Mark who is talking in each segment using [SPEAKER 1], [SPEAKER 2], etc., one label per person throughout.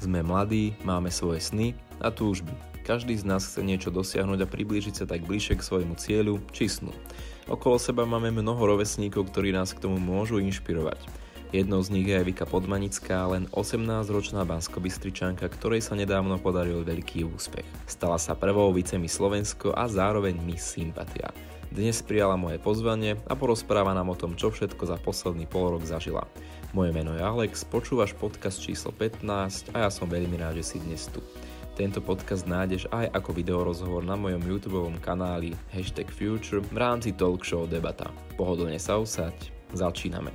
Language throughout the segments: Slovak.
[SPEAKER 1] Sme mladí, máme svoje sny a túžby. Každý z nás chce niečo dosiahnuť a priblížiť sa tak bližšie k svojmu cieľu či snu. Okolo seba máme mnoho rovesníkov, ktorí nás k tomu môžu inšpirovať. Jednou z nich je aj Vika Podmanická, len 18-ročná banskobystričanka, ktorej sa nedávno podaril veľký úspech. Stala sa prvou vicemi Slovensko a zároveň Miss Sympatia. Dnes prijala moje pozvanie a porozpráva nám o tom, čo všetko za posledný pol rok zažila. Moje meno je Alex, počúvaš podcast číslo 15 a ja som veľmi rád, že si dnes tu. Tento podcast nájdeš aj ako videorozhovor na mojom YouTube kanáli hashtag Future v rámci talk show Debata. Pohodlne sa usaď, začíname.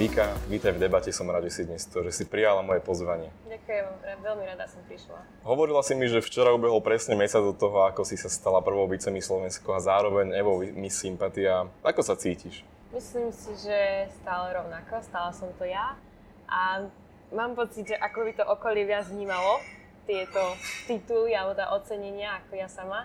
[SPEAKER 2] Mika, vítaj v debate, som rád, že si dnes to, že si prijala moje pozvanie.
[SPEAKER 3] Ďakujem, veľmi rada som prišla.
[SPEAKER 2] Hovorila si mi, že včera ubehol presne mesiac do toho, ako si sa stala prvou vicemi Slovensko a zároveň Evo Miss Sympatia. Ako sa cítiš?
[SPEAKER 3] Myslím si, že stále rovnako, stále som to ja a mám pocit, že ako by to okolie viac vnímalo tieto tituly alebo tá ocenenia ako ja sama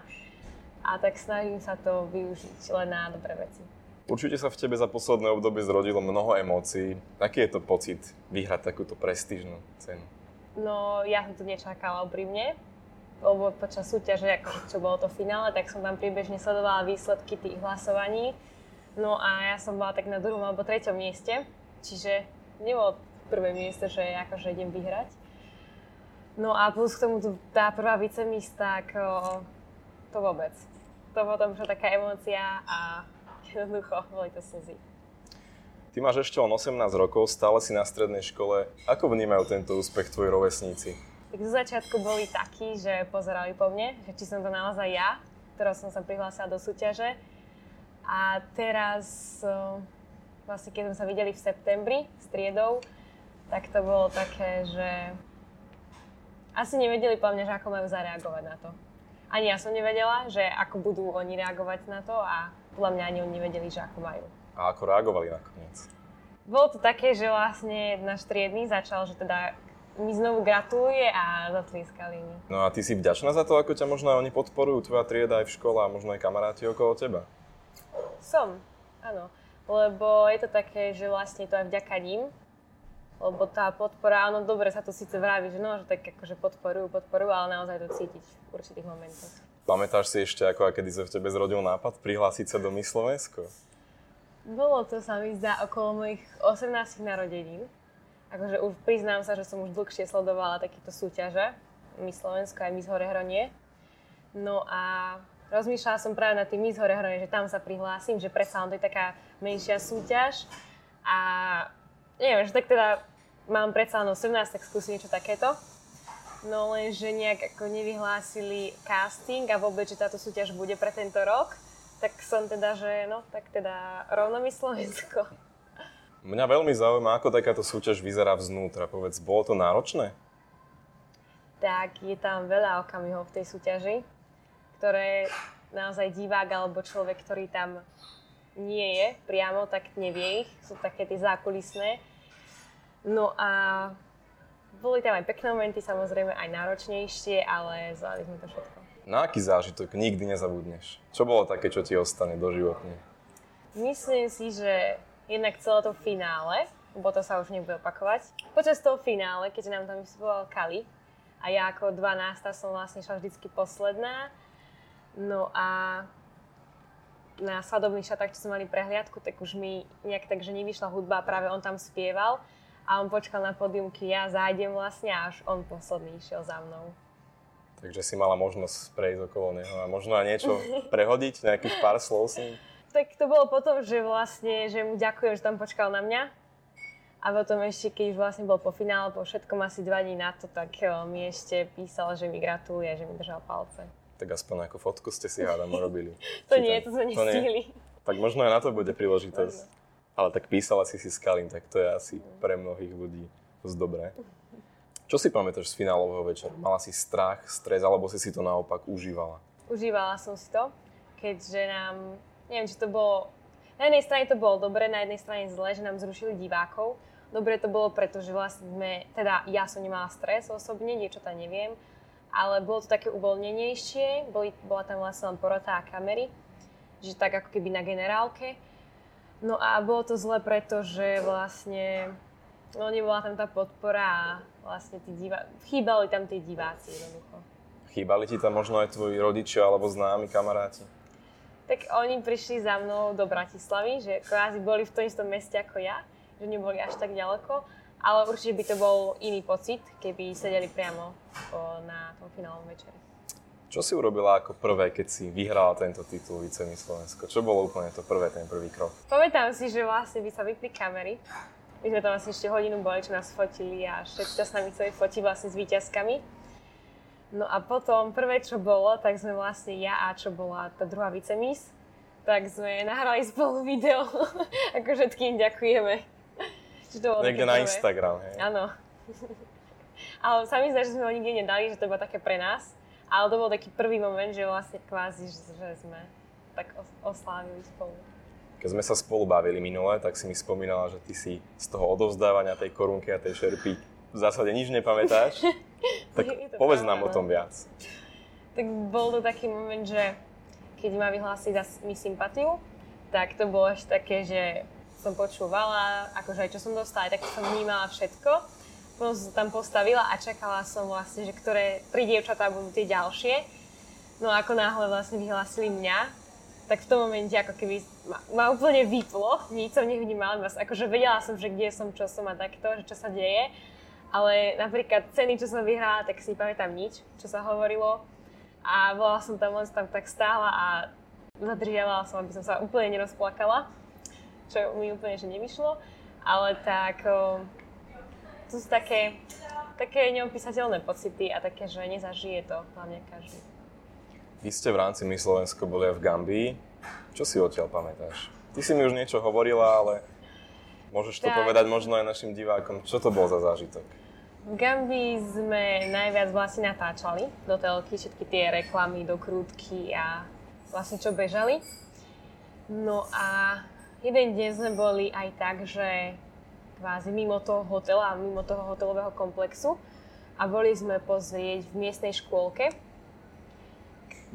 [SPEAKER 3] a tak snažím sa to využiť len na dobré veci.
[SPEAKER 2] Určite sa v tebe za posledné obdobie zrodilo mnoho emócií. Aký je to pocit vyhrať takúto prestížnú cenu?
[SPEAKER 3] No, ja som to nečakala úprimne, lebo počas súťaže, ako čo bolo to finále, tak som tam priebežne sledovala výsledky tých hlasovaní. No a ja som bola tak na druhom alebo treťom mieste, čiže nebolo prvé miesto, že akože idem vyhrať. No a plus k tomu tá prvá vicemis, tak o, to vôbec. To potom už taká emócia a jednoducho, boli to slzy.
[SPEAKER 2] Ty máš ešte len 18 rokov, stále si na strednej škole. Ako vnímajú tento úspech tvoji rovesníci?
[SPEAKER 3] Tak zo začiatku boli takí, že pozerali po mne, že či som to naozaj ja, ktorá som sa prihlásila do súťaže. A teraz, vlastne keď sme sa videli v septembri s triedou, tak to bolo také, že asi nevedeli po mne, že ako majú zareagovať na to. Ani ja som nevedela, že ako budú oni reagovať na to a podľa mňa ani oni nevedeli, že ako majú.
[SPEAKER 2] A ako reagovali nakoniec?
[SPEAKER 3] Bolo to také, že vlastne náš triedny začal, že teda mi znovu gratuluje a zatlieskali mi.
[SPEAKER 2] No a ty si vďačná za to, ako ťa možno oni podporujú, tvoja trieda aj v škole a možno aj kamaráti okolo teba?
[SPEAKER 3] Som, áno. Lebo je to také, že vlastne to aj vďaka ním, lebo tá podpora, áno, dobre sa to síce vraví, že no, že tak akože podporujú, podporujú, ale naozaj to cítiť v určitých momentoch.
[SPEAKER 2] Pamätáš si ešte, ako kedy sa v tebe zrodil nápad prihlásiť sa do Miss Slovensko?
[SPEAKER 3] Bolo to, sa mi zdá, okolo mojich 18 narodenín. Akože už priznám sa, že som už dlhšie sledovala takéto súťaže. Miss Slovensko aj Miss Horehronie. No a rozmýšľala som práve na tým Miss Horehronie, že tam sa prihlásim, že predsa len to je taká menšia súťaž. A neviem, že tak teda mám predsa len 18, tak skúsim niečo takéto. No lenže nejak ako nevyhlásili casting a vôbec, že táto súťaž bude pre tento rok, tak som teda, že no, tak teda rovno mi Slovensko.
[SPEAKER 2] Mňa veľmi zaujíma, ako takáto súťaž vyzerá vznútra. Povedz, bolo to náročné?
[SPEAKER 3] Tak, je tam veľa okamihov v tej súťaži, ktoré naozaj divák alebo človek, ktorý tam nie je priamo, tak nevie ich. Sú také tie zákulisné. No a boli tam aj pekné momenty, samozrejme aj náročnejšie, ale zvládli sme to všetko.
[SPEAKER 2] Na aký zážitok nikdy nezabudneš? Čo bolo také, čo ti ostane doživotne?
[SPEAKER 3] Myslím si, že jednak celé to finále, lebo to sa už nebude opakovať. Počas toho finále, keďže nám tam vystupoval Kali a ja ako 12 som vlastne šla vždycky posledná. No a na svadobných šatách, čo sme mali prehliadku, tak už mi nejak tak, že nevyšla hudba a práve on tam spieval a on počkal na pódium, ja zájdem vlastne až on posledný išiel za mnou.
[SPEAKER 2] Takže si mala možnosť prejsť okolo neho a možno aj niečo prehodiť, nejakých pár slov s ním?
[SPEAKER 3] Tak to bolo potom, že vlastne, že mu ďakujem, že tam počkal na mňa. A potom ešte, keď už vlastne bol po finále, po všetkom asi dva dní na to, tak mi ešte písal, že mi gratuluje, že mi držal palce.
[SPEAKER 2] Tak aspoň ako fotku ste si hádam urobili.
[SPEAKER 3] to nie, to sme nestihli.
[SPEAKER 2] Tak možno aj na to bude príležitosť. Ale tak písala si si Skalin, tak to je asi pre mnohých ľudí dosť dobré. Čo si pamätáš z finálového večera? Mala si strach, stres, alebo si si to naopak užívala?
[SPEAKER 3] Užívala som si to, keďže nám, neviem, či to bolo, na jednej strane to bolo dobre, na jednej strane zle, že nám zrušili divákov. Dobre to bolo, pretože vlastne sme, teda ja som nemala stres osobne, niečo tam neviem. ale bolo to také uvoľnenejšie, boli, bola tam vlastne len porota a kamery, že tak ako keby na generálke. No a bolo to zle, pretože vlastne no, nebola tam tá podpora a vlastne tí divá... chýbali tam tí diváci jednoducho.
[SPEAKER 2] Chýbali ti tam možno aj tvoji rodičia alebo známi kamaráti?
[SPEAKER 3] Tak oni prišli za mnou do Bratislavy, že kvázi boli v tom istom meste ako ja, že neboli až tak ďaleko ale určite by to bol iný pocit, keby sedeli priamo na tom finálnom večeri.
[SPEAKER 2] Čo si urobila ako prvé, keď si vyhrala tento titul Vicemi Slovensko? Čo bolo úplne to prvé, ten prvý krok?
[SPEAKER 3] Pamätám si, že vlastne by sa vypli kamery. My sme tam asi ešte hodinu boli, čo nás fotili a všetko s nami chceli fotiť vlastne s výťazkami. No a potom prvé, čo bolo, tak sme vlastne ja a čo bola tá druhá vicemis, tak sme nahrali spolu video. ako všetkým ďakujeme.
[SPEAKER 2] Niekde na prvé. Instagram, hej.
[SPEAKER 3] Áno. Ale sa mi zdá, že sme ho nikde nedali, že to bolo také pre nás. Ale to bol taký prvý moment, že vlastne kvázi, že sme tak oslávili spolu.
[SPEAKER 2] Keď sme sa spolu bavili minule, tak si mi spomínala, že ty si z toho odovzdávania tej korunky a tej šerpy v zásade nič nepamätáš. tak povedz nám o tom viac.
[SPEAKER 3] Tak bol to taký moment, že keď ma vyhlásili za mi sympatiu, tak to bolo až také, že som počúvala, akože aj čo som dostala, tak som vnímala všetko. Potom som tam postavila a čakala som vlastne, že ktoré tri dievčatá budú tie ďalšie. No ako náhle vlastne vyhlásili mňa, tak v tom momente ako keby ma, ma úplne vyplo, nič som nevnímala, akože vedela som, že kde som, čo som a takto, že čo sa deje. Ale napríklad ceny, čo som vyhrala, tak si nepamätám nič, čo sa hovorilo. A bola som tam len tam tak stála a zadržiavala som, aby som sa úplne nerozplakala čo mi úplne že nevyšlo, ale tak to sú také, také neopísateľné pocity a také, že nezažije to hlavne každý.
[SPEAKER 2] Vy ste v rámci My Slovensko boli aj v Gambii. Čo si odtiaľ pamätáš? Ty si mi už niečo hovorila, ale môžeš to tak. povedať možno aj našim divákom. Čo to bol za zážitok?
[SPEAKER 3] V Gambii sme najviac vlastne natáčali do telky, všetky tie reklamy, dokrútky a vlastne čo bežali. No a jeden deň sme boli aj tak, že kvázi mimo toho hotela, mimo toho hotelového komplexu a boli sme pozrieť v miestnej škôlke,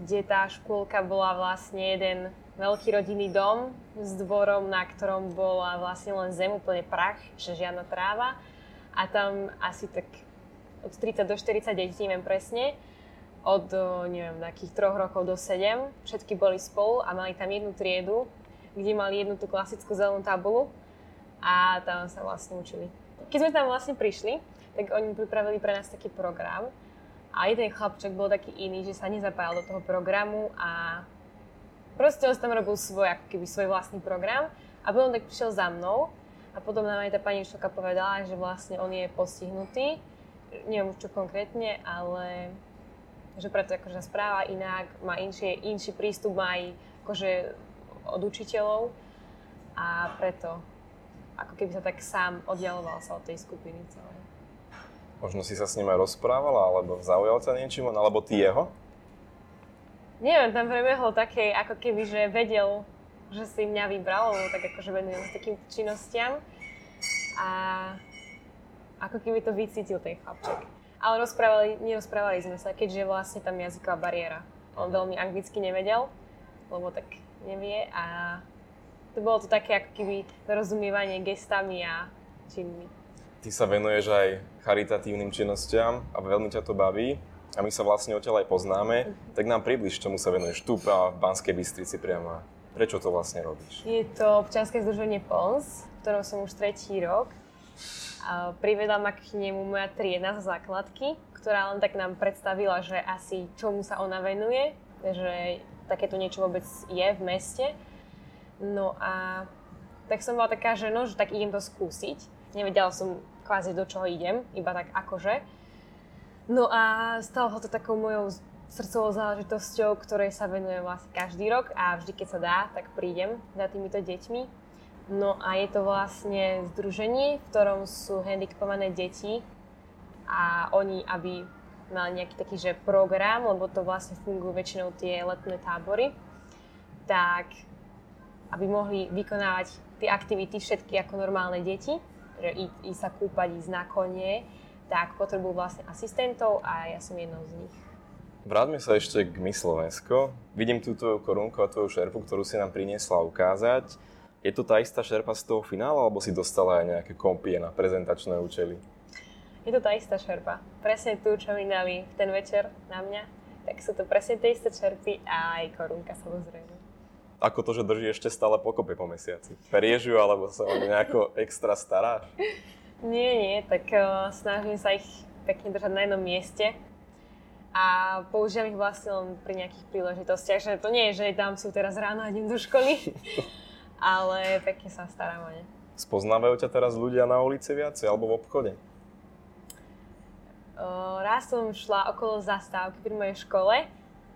[SPEAKER 3] kde tá škôlka bola vlastne jeden veľký rodinný dom s dvorom, na ktorom bola vlastne len zem, úplne prach, že žiadna tráva. A tam asi tak od 30 do 40 detí, neviem presne, od neviem, takých troch rokov do 7. Všetky boli spolu a mali tam jednu triedu, kde mali jednu tú klasickú zelenú tabulu a tam sa vlastne učili. Keď sme tam vlastne prišli, tak oni pripravili pre nás taký program a jeden chlapček bol taký iný, že sa nezapájal do toho programu a proste on tam robil svoj, ako keby svoj vlastný program a potom tak prišiel za mnou a potom nám aj tá pani učiteľka povedala, že vlastne on je postihnutý, neviem už čo konkrétne, ale že preto akože správa inak, má inší, inší prístup, má aj akože od učiteľov a preto ako keby sa tak sám oddialoval sa od tej skupiny celej.
[SPEAKER 2] Možno si sa s ním aj rozprávala, alebo zaujal sa niečím, alebo ty jeho?
[SPEAKER 3] Neviem, tam prebehlo také, ako keby, že vedel, že si mňa vybral, lebo tak akože venujem s takým činnostiam. A ako keby to vycítil ten chlapček. Ale rozprávali, nerozprávali sme sa, keďže vlastne tam jazyková bariéra. On veľmi anglicky nevedel, lebo tak nevie a to bolo to také ako keby rozumievanie gestami a činmi.
[SPEAKER 2] Ty sa venuješ aj charitatívnym činnostiam a veľmi ťa to baví a my sa vlastne odtiaľ aj poznáme, uh-huh. tak nám približ, čomu sa venuješ tu v Banskej Bystrici priamo. Prečo to vlastne robíš?
[SPEAKER 3] Je to občianske združenie PONS, v ktorom som už tretí rok. A privedla ma k nemu moja trieda za základky, ktorá len tak nám predstavila, že asi čomu sa ona venuje, že takéto niečo vôbec je v meste. No a tak som bola taká, že no, že tak idem to skúsiť. Nevedela som kvázi do čoho idem, iba tak akože. No a stalo to takou mojou srdcovou záležitosťou, ktorej sa venujem vlastne každý rok a vždy, keď sa dá, tak prídem za týmito deťmi. No a je to vlastne združenie, v ktorom sú handicapované deti a oni, aby mali nejaký taký že program, lebo to vlastne fungujú väčšinou tie letné tábory, tak aby mohli vykonávať tie aktivity všetky ako normálne deti, že ísť, sa kúpať, ísť na konie, tak potrebujú vlastne asistentov a ja som jednou z nich.
[SPEAKER 2] Vráťme sa ešte k My Slovensko. Vidím tú tvoju korunku a tvoju šerpu, ktorú si nám priniesla ukázať. Je to tá istá šerpa z toho finála, alebo si dostala aj nejaké kompie na prezentačné účely?
[SPEAKER 3] Je to tá istá šerpa. Presne tu, čo mi dali v ten večer na mňa. Tak sú to presne tie isté čerpy a aj korunka samozrejme.
[SPEAKER 2] Ako to, že drží ešte stále pokope po mesiaci? Perieš ju, alebo sa o nejako extra staráš?
[SPEAKER 3] Nie, nie, tak uh, snažím sa ich pekne držať na jednom mieste a použijem ich vlastne len pri nejakých príležitostiach, že to nie je, že tam sú teraz ráno a idem do školy, ale pekne sa starám o ne.
[SPEAKER 2] Spoznávajú ťa teraz ľudia na ulici viacej alebo v obchode?
[SPEAKER 3] Uh, raz som šla okolo zastávky pri mojej škole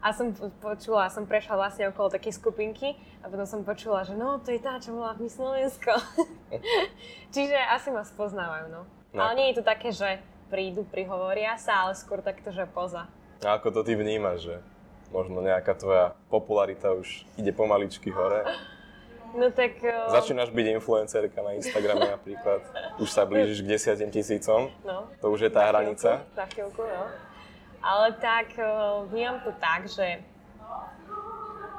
[SPEAKER 3] a som počula, som prešla vlastne okolo takej skupinky a potom som počula, že no, to je tá, čo bola v Slovensko. Čiže asi ma spoznávajú, no. no. Ale nie je to také, že prídu, prihovoria sa, ale skôr takto, že poza.
[SPEAKER 2] A ako to ty vnímaš, že možno nejaká tvoja popularita už ide pomaličky hore?
[SPEAKER 3] No tak... Uh...
[SPEAKER 2] Začínaš byť influencerka na Instagrame napríklad. Už sa blížiš k desiatim tisícom. No. To už je tá hranica.
[SPEAKER 3] Chvíľku, za chvíľku, no. Ale tak uh, vnímam to tak, že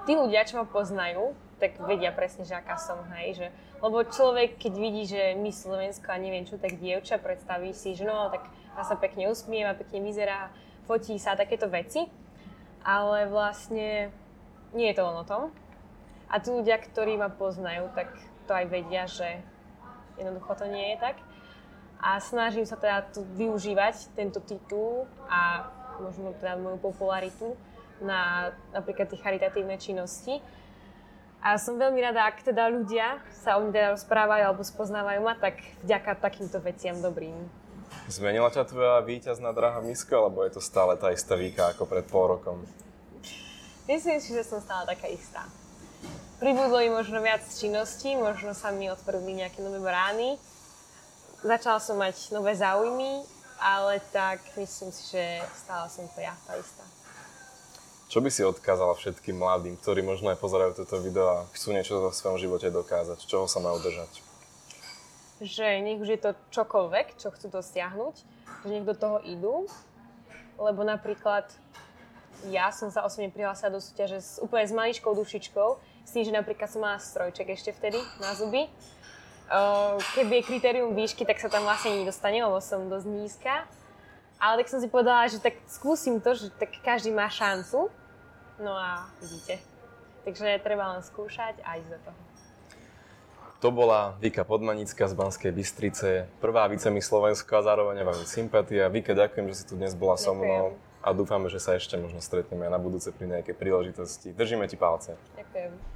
[SPEAKER 3] tí ľudia, čo ma poznajú, tak vedia presne, že aká som, hej, že lebo človek, keď vidí, že my Slovensko a neviem čo, tak dievča predstaví si, že no, tak sa pekne usmieva, pekne vyzerá, fotí sa takéto veci, ale vlastne nie je to len o tom. A tí ľudia, ktorí ma poznajú, tak to aj vedia, že jednoducho to nie je tak. A snažím sa teda tu využívať tento titul a možno teda moju popularitu na napríklad tie charitatívne činnosti. A som veľmi rada, ak teda ľudia sa o mne teda rozprávajú alebo spoznávajú ma, tak vďaka takýmto veciam dobrým.
[SPEAKER 2] Zmenila ťa tvoja víťazná draha miska, alebo je to stále tá istá Víka ako pred pol rokom?
[SPEAKER 3] Myslím si, že som stále taká istá. Pribudlo mi možno viac činností, možno sa mi otvorili nejaké nové brány. Začala som mať nové záujmy, ale tak myslím si, že stále som to ja, tá istá.
[SPEAKER 2] Čo by si odkázala všetkým mladým, ktorí možno aj pozerajú toto video a chcú niečo vo svojom živote dokázať? Čoho sa majú držať?
[SPEAKER 3] že nech už je to čokoľvek, čo chcú dosiahnuť, že nech do toho idú. Lebo napríklad ja som sa osobne prihlásila do súťaže s, úplne s maličkou dušičkou, s tým, že napríklad som mala strojček ešte vtedy na zuby. Keby je kritérium výšky, tak sa tam vlastne nedostane, lebo som dosť nízka. Ale tak som si povedala, že tak skúsim to, že tak každý má šancu. No a vidíte. Takže treba len skúšať a ísť do toho.
[SPEAKER 2] To bola Vika Podmanická z Banskej Bystrice, prvá vicemi Slovensko a zároveň veľmi sympatia. Vika, ďakujem, že si tu dnes bola so mnou a dúfame, že sa ešte možno stretneme na budúce pri nejakej príležitosti. Držíme ti palce.
[SPEAKER 3] Ďakujem.